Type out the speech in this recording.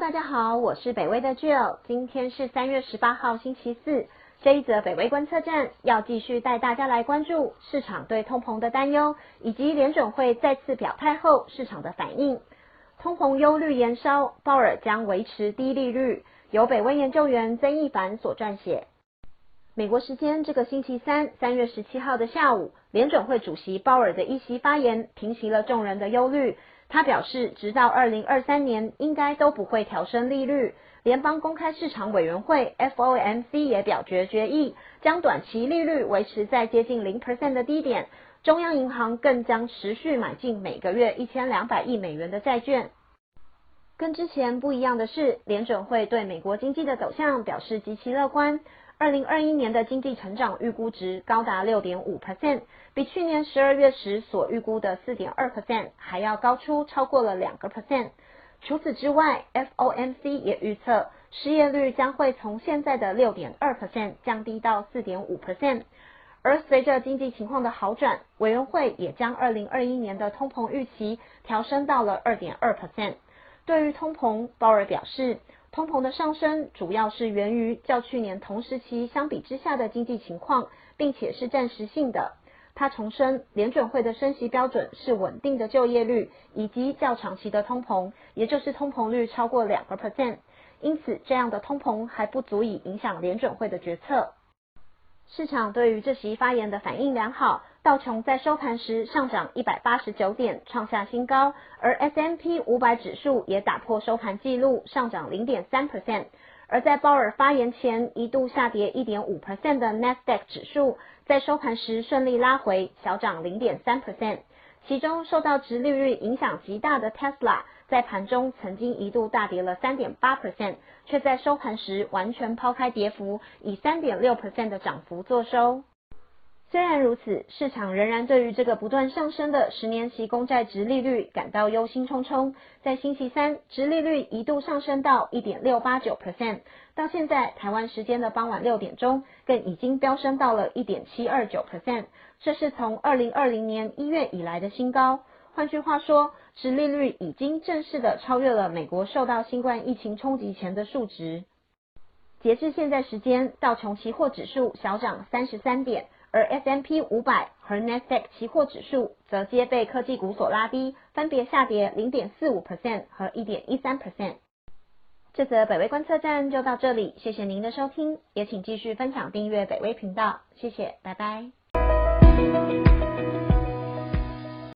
大家好，我是北威的 Jill，今天是三月十八号星期四。这一则北威观测站要继续带大家来关注市场对通膨的担忧，以及联准会再次表态后市场的反应。通膨忧虑延烧，鲍尔将维持低利率。由北威研究员曾义凡所撰写。美国时间这个星期三，三月十七号的下午，联准会主席鲍尔的一席发言平息了众人的忧虑。他表示，直到二零二三年，应该都不会调升利率。联邦公开市场委员会 （FOMC） 也表决决议，将短期利率维持在接近零 percent 的低点。中央银行更将持续买进每个月一千两百亿美元的债券。跟之前不一样的是，联准会对美国经济的走向表示极其乐观。二零二一年的经济成长预估值高达六点五 percent，比去年十二月时所预估的四点二 percent 还要高出超过了两个 percent。除此之外，FOMC 也预测失业率将会从现在的六点二 percent 降低到四点五 percent。而随着经济情况的好转，委员会也将二零二一年的通膨预期调升到了二点二 percent。对于通膨，鲍尔表示。通膨的上升主要是源于较去年同时期相比之下的经济情况，并且是暂时性的。他重申，联准会的升息标准是稳定的就业率以及较长期的通膨，也就是通膨率超过两个 percent。因此，这样的通膨还不足以影响联准会的决策。市场对于这席发言的反应良好。道琼在收盘时上涨一百八十九点，创下新高，而 S M P 五百指数也打破收盘纪录，上涨零点三 percent。而在鲍尔发言前一度下跌一点五 percent 的 Nasdaq 指数，在收盘时顺利拉回，小涨零点三 percent。其中受到直利率影响极大的 Tesla，在盘中曾经一度大跌了三点八 percent，却在收盘时完全抛开跌幅，以三点六 percent 的涨幅作收。虽然如此，市场仍然对于这个不断上升的十年期公债值利率感到忧心忡忡。在星期三，值利率一度上升到一点六八九 percent，到现在台湾时间的傍晚六点钟，更已经飙升到了一点七二九 percent，这是从二零二零年一月以来的新高。换句话说，值利率已经正式的超越了美国受到新冠疫情冲击前的数值。截至现在时间，道琼期货指数小涨三十三点。而 S M P 五百和 Nasdaq 期货指数则皆被科技股所拉低，分别下跌零点四五 percent 和一点一三 percent。这则北威观测站就到这里，谢谢您的收听，也请继续分享订阅北威频道，谢谢，拜拜。